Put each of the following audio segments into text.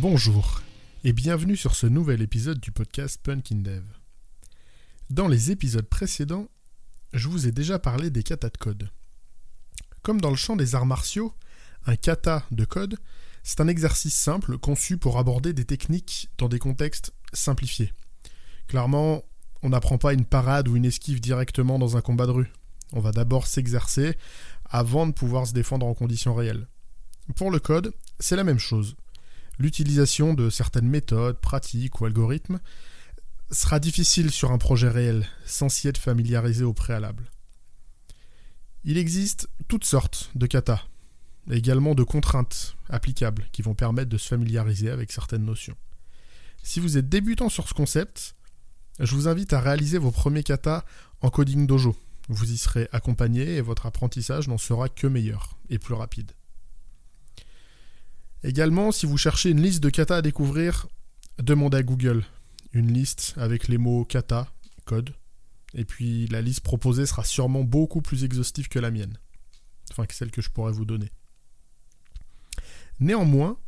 Bonjour et bienvenue sur ce nouvel épisode du podcast Punk in Dev. Dans les épisodes précédents, je vous ai déjà parlé des katas de code. Comme dans le champ des arts martiaux, un kata de code, c'est un exercice simple conçu pour aborder des techniques dans des contextes simplifiés. Clairement, on n'apprend pas une parade ou une esquive directement dans un combat de rue. On va d'abord s'exercer avant de pouvoir se défendre en conditions réelles. Pour le code, c'est la même chose. L'utilisation de certaines méthodes, pratiques ou algorithmes sera difficile sur un projet réel, sans s'y être familiarisé au préalable. Il existe toutes sortes de katas, et également de contraintes applicables qui vont permettre de se familiariser avec certaines notions. Si vous êtes débutant sur ce concept, je vous invite à réaliser vos premiers katas en coding dojo. Vous y serez accompagné et votre apprentissage n'en sera que meilleur et plus rapide. Également, si vous cherchez une liste de katas à découvrir, demandez à Google une liste avec les mots kata, code, et puis la liste proposée sera sûrement beaucoup plus exhaustive que la mienne, enfin que celle que je pourrais vous donner. Néanmoins,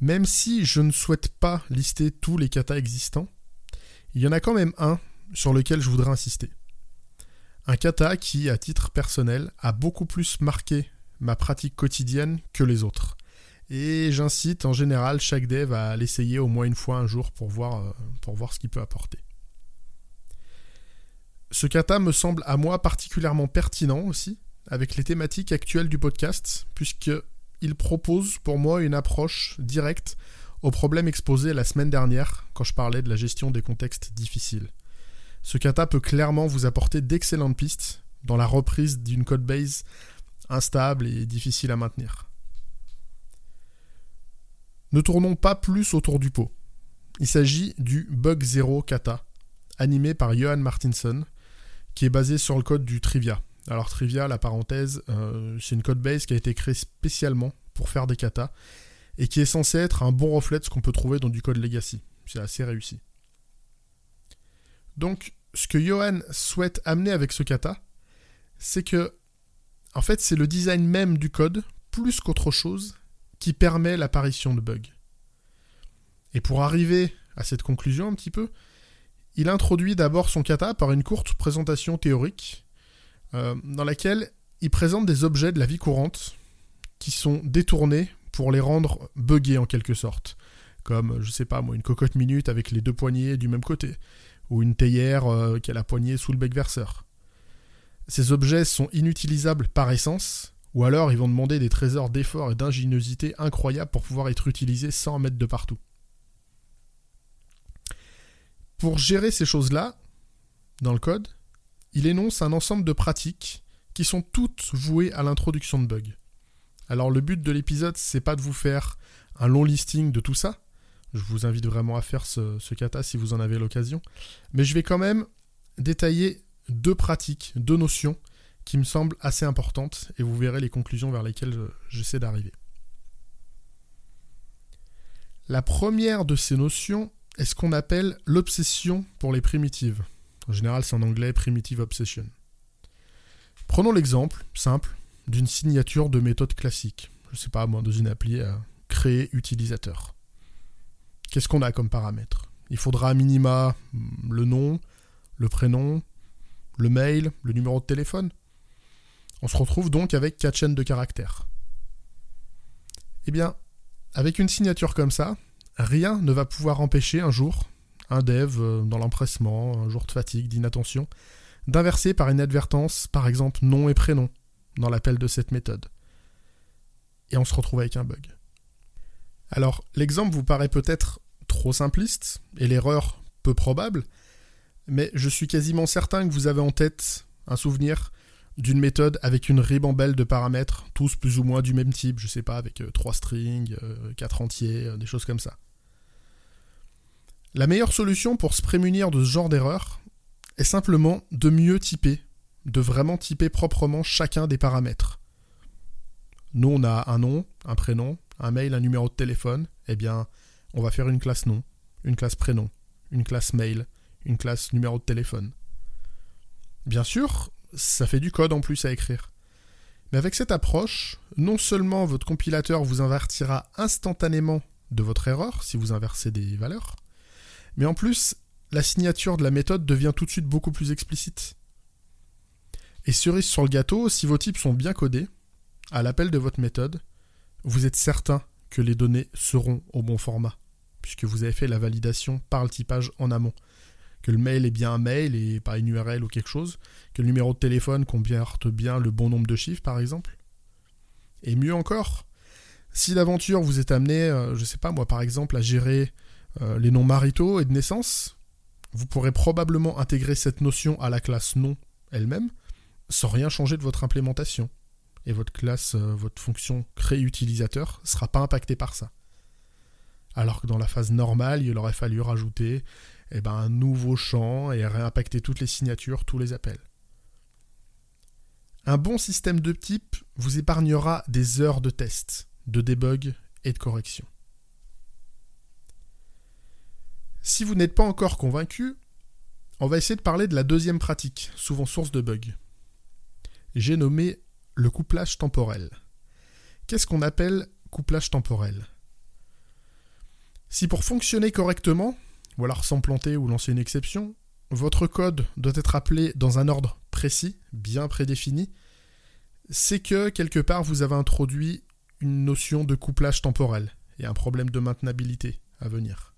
même si je ne souhaite pas lister tous les katas existants, il y en a quand même un sur lequel je voudrais insister. Un kata qui, à titre personnel, a beaucoup plus marqué ma pratique quotidienne que les autres. Et j'incite en général chaque dev à l'essayer au moins une fois un jour pour voir, euh, pour voir ce qu'il peut apporter. Ce kata me semble à moi particulièrement pertinent aussi, avec les thématiques actuelles du podcast, puisqu'il propose pour moi une approche directe aux problèmes exposés la semaine dernière quand je parlais de la gestion des contextes difficiles. Ce kata peut clairement vous apporter d'excellentes pistes dans la reprise d'une codebase instable et difficile à maintenir. Ne tournons pas plus autour du pot. Il s'agit du Bug Zero Kata, animé par Johan Martinson, qui est basé sur le code du Trivia. Alors Trivia, la parenthèse, euh, c'est une codebase qui a été créée spécialement pour faire des katas et qui est censé être un bon reflet de ce qu'on peut trouver dans du code legacy. C'est assez réussi. Donc, ce que Johan souhaite amener avec ce kata, c'est que, en fait, c'est le design même du code, plus qu'autre chose, qui permet l'apparition de bugs. Et pour arriver à cette conclusion un petit peu, il introduit d'abord son kata par une courte présentation théorique euh, dans laquelle il présente des objets de la vie courante qui sont détournés pour les rendre buggés en quelque sorte. Comme, je sais pas moi, une cocotte minute avec les deux poignées du même côté, ou une théière euh, qui a la poignée sous le bec verseur. Ces objets sont inutilisables par essence, ou alors ils vont demander des trésors d'effort et d'ingéniosité incroyables pour pouvoir être utilisés sans mettre de partout. Pour gérer ces choses-là, dans le code, il énonce un ensemble de pratiques qui sont toutes vouées à l'introduction de bugs. Alors le but de l'épisode, c'est pas de vous faire un long listing de tout ça. Je vous invite vraiment à faire ce, ce kata si vous en avez l'occasion. Mais je vais quand même détailler deux pratiques, deux notions qui me semblent assez importantes et vous verrez les conclusions vers lesquelles j'essaie d'arriver. La première de ces notions est ce qu'on appelle l'obsession pour les primitives. En général, c'est en anglais primitive obsession. Prenons l'exemple simple d'une signature de méthode classique. Je ne sais pas, moi, dans une appli à créer utilisateur. Qu'est-ce qu'on a comme paramètres Il faudra à minima le nom, le prénom, le mail, le numéro de téléphone. On se retrouve donc avec quatre chaînes de caractères. Eh bien, avec une signature comme ça, rien ne va pouvoir empêcher un jour un dev euh, dans l'empressement, un jour de fatigue, d'inattention, d'inverser par une advertence, par exemple nom et prénom, dans l'appel de cette méthode. Et on se retrouve avec un bug. Alors, l'exemple vous paraît peut-être trop simpliste, et l'erreur peu probable, mais je suis quasiment certain que vous avez en tête un souvenir d'une méthode avec une ribambelle de paramètres, tous plus ou moins du même type, je sais pas, avec euh, trois strings, euh, quatre entiers, euh, des choses comme ça. La meilleure solution pour se prémunir de ce genre d'erreur est simplement de mieux typer, de vraiment typer proprement chacun des paramètres. Nous, on a un nom, un prénom, un mail, un numéro de téléphone. Eh bien, on va faire une classe nom, une classe prénom, une classe mail, une classe numéro de téléphone. Bien sûr, ça fait du code en plus à écrire. Mais avec cette approche, non seulement votre compilateur vous invertira instantanément de votre erreur si vous inversez des valeurs. Mais en plus, la signature de la méthode devient tout de suite beaucoup plus explicite. Et cerise sur le gâteau, si vos types sont bien codés, à l'appel de votre méthode, vous êtes certain que les données seront au bon format, puisque vous avez fait la validation par le typage en amont. Que le mail est bien un mail et pas une URL ou quelque chose, que le numéro de téléphone converte bien le bon nombre de chiffres par exemple. Et mieux encore, si l'aventure vous est amenée, euh, je sais pas moi par exemple, à gérer euh, les noms maritaux et de naissance, vous pourrez probablement intégrer cette notion à la classe nom elle-même, sans rien changer de votre implémentation. Et votre classe, euh, votre fonction créer utilisateur ne sera pas impactée par ça. Alors que dans la phase normale, il aurait fallu rajouter eh ben, un nouveau champ et réimpacter toutes les signatures, tous les appels. Un bon système de type vous épargnera des heures de test, de debug et de correction. Si vous n'êtes pas encore convaincu, on va essayer de parler de la deuxième pratique, souvent source de bugs. J'ai nommé le couplage temporel. Qu'est-ce qu'on appelle couplage temporel? Si pour fonctionner correctement, ou alors sans planter ou lancer une exception, votre code doit être appelé dans un ordre précis, bien prédéfini, c'est que quelque part vous avez introduit une notion de couplage temporel et un problème de maintenabilité à venir.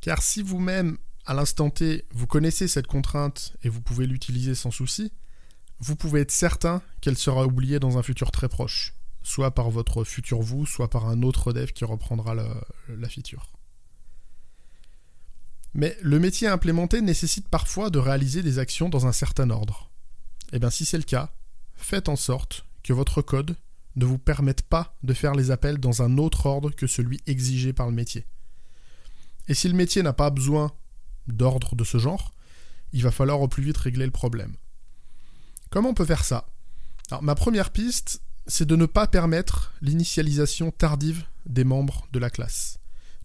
Car si vous-même, à l'instant T, vous connaissez cette contrainte et vous pouvez l'utiliser sans souci, vous pouvez être certain qu'elle sera oubliée dans un futur très proche, soit par votre futur vous, soit par un autre dev qui reprendra la, feature. Mais le métier à implémenter nécessite parfois de réaliser des actions dans un certain ordre. Et eh bien si c'est le cas, faites en sorte que votre code ne vous permette pas de faire les appels dans un autre ordre que celui exigé par le métier. Et si le métier n'a pas besoin d'ordre de ce genre, il va falloir au plus vite régler le problème. Comment on peut faire ça? Alors, ma première piste, c'est de ne pas permettre l'initialisation tardive des membres de la classe.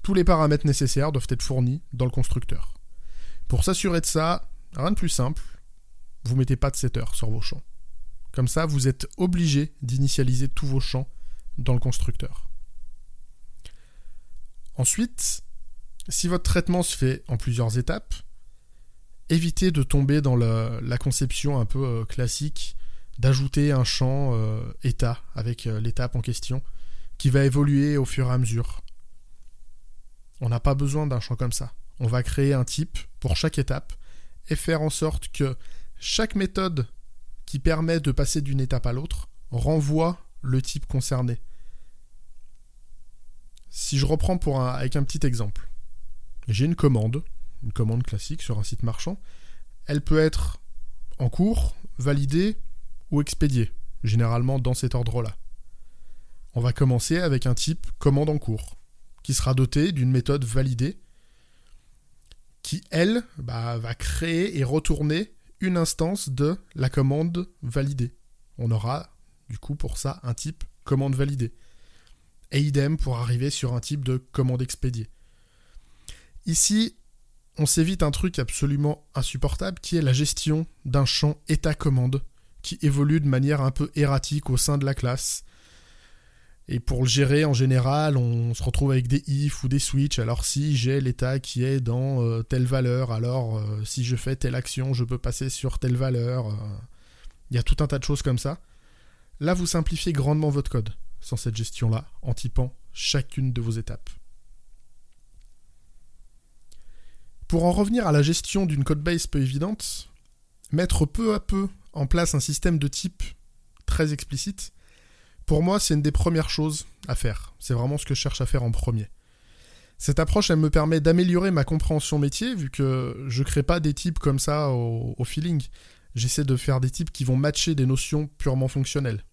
Tous les paramètres nécessaires doivent être fournis dans le constructeur. Pour s'assurer de ça, rien de plus simple, vous mettez pas de setter sur vos champs. Comme ça, vous êtes obligé d'initialiser tous vos champs dans le constructeur. Ensuite, si votre traitement se fait en plusieurs étapes, évitez de tomber dans la, conception un peu euh, classique d'ajouter un champ euh, état avec euh, l'étape en question qui va évoluer au fur et à mesure. On n'a pas besoin d'un champ comme ça. On va créer un type pour chaque étape et faire en sorte que chaque méthode qui permet de passer d'une étape à l'autre renvoie le type concerné. Si je reprends avec un petit exemple, j'ai une commande, une commande classique sur un site marchand. Elle peut être en cours, validée ou expédiée, généralement dans cet ordre-là. On va commencer avec un type commande en cours, qui sera doté d'une méthode validée, qui, elle, bah, va créer et retourner une instance de la commande validée. On aura, du coup, pour ça, un type commande validée. Et idem pour arriver sur un type de commande expédiée. Ici, on s'évite un truc absolument insupportable qui est la gestion d'un champ état-commande qui évolue de manière un peu erratique au sein de la classe. Et pour le gérer, en général, on se retrouve avec des if ou des switch. Alors si j'ai l'état qui est dans euh, telle valeur, alors euh, si je fais telle action, je peux passer sur telle valeur. Euh. Il y a tout un tas de choses comme ça. Là, vous simplifiez grandement votre code sans cette gestion-là, en typant chacune de vos étapes. Pour en revenir à la gestion d'une codebase peu évidente, mettre peu à peu en place un système de type très explicite, pour moi, c'est une des premières choses à faire. C'est vraiment ce que je cherche à faire en premier. Cette approche, elle me permet d'améliorer ma compréhension métier, vu que je crée pas des types comme ça au, au feeling. J'essaie de faire des types qui vont matcher des notions purement fonctionnelles.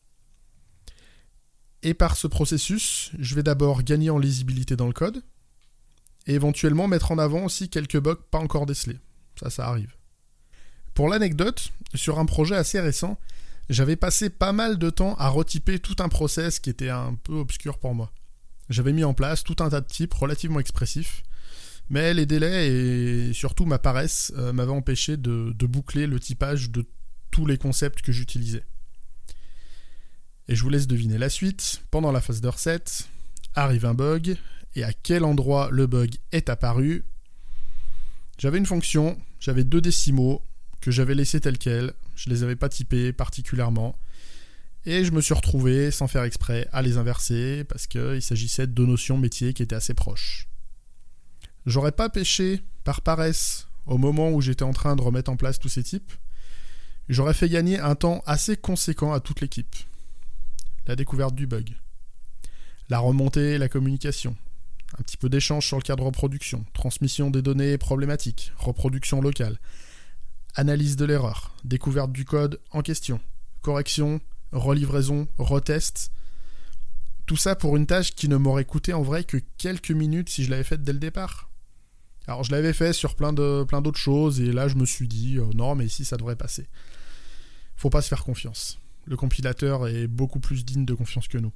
Et par ce processus, je vais d'abord gagner en lisibilité dans le code, et éventuellement mettre en avant aussi quelques bugs pas encore décelés. Ça, ça arrive. Pour l'anecdote, sur un projet assez récent, j'avais passé pas mal de temps à retyper tout un process qui était un peu obscur pour moi. J'avais mis en place tout un tas de types relativement expressifs, mais les délais et surtout ma paresse euh, m'avaient empêché de, boucler le typage de tous les concepts que j'utilisais. Et je vous laisse deviner la suite. Pendant la phase de recette, arrive un bug, et à quel endroit le bug est apparu? J'avais une fonction, j'avais deux décimaux que j'avais laissés tels quels, je les avais pas typés particulièrement, et je me suis retrouvé, sans faire exprès, à les inverser parce qu'il s'agissait de deux notions métiers qui étaient assez proches. J'aurais pas pêché par paresse au moment où j'étais en train de remettre en place tous ces types, j'aurais fait gagner un temps assez conséquent à toute l'équipe. La découverte du bug, la remontée et la communication, un petit peu d'échange sur le cadre de reproduction, transmission des données problématiques, reproduction locale, analyse de l'erreur, découverte du code en question, correction, relivraison, retest. Tout ça pour une tâche qui ne m'aurait coûté en vrai que quelques minutes si je l'avais faite dès le départ. Alors je l'avais fait sur plein de plein d'autres choses et là je me suis dit euh, non mais ici ça devrait passer. Faut pas se faire confiance. Le compilateur est beaucoup plus digne de confiance que nous.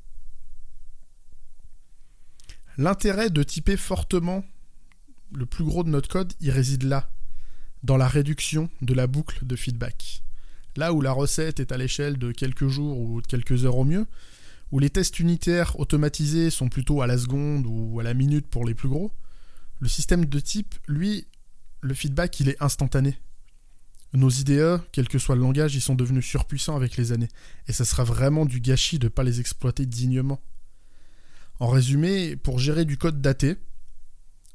L'intérêt de typer fortement le plus gros de notre code, il réside là, dans la réduction de la boucle de feedback. Là où la recette est à l'échelle de quelques jours ou de quelques heures au mieux, où les tests unitaires automatisés sont plutôt à la seconde ou à la minute pour les plus gros, le système de type, lui, le feedback, il est instantané. Nos IDE, quel que soit le langage, ils sont devenus surpuissants avec les années. Et ça sera vraiment du gâchis de ne pas les exploiter dignement. En résumé, pour gérer du code daté,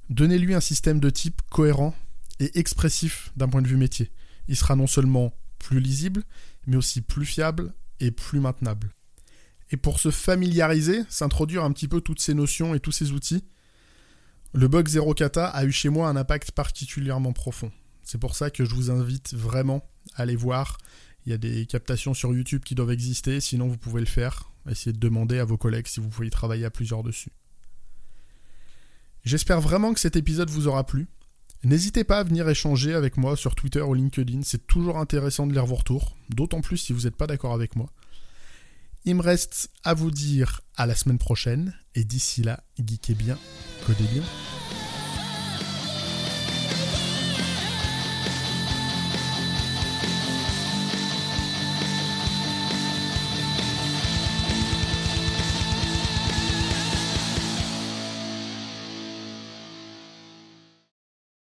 donnez-lui un système de type cohérent expressif d'un point de vue métier. Il sera non seulement plus lisible, mais aussi plus fiable et plus maintenable. Et pour se familiariser, s'introduire un petit peu toutes ces notions et tous ces outils, le bug Zero Kata a eu chez moi un impact particulièrement profond. C'est pour ça que je vous invite vraiment à aller voir. Il y a des captations sur YouTube qui doivent exister, sinon vous pouvez le faire. Essayez de demander à vos collègues si vous pouvez travailler à plusieurs dessus. J'espère vraiment que cet épisode vous aura plu. N'hésitez pas à venir échanger avec moi sur Twitter ou LinkedIn, c'est toujours intéressant de lire vos retours, d'autant plus si vous n'êtes pas d'accord avec moi. Il me reste à vous dire à la semaine prochaine, et d'ici là, geekez bien, codez bien.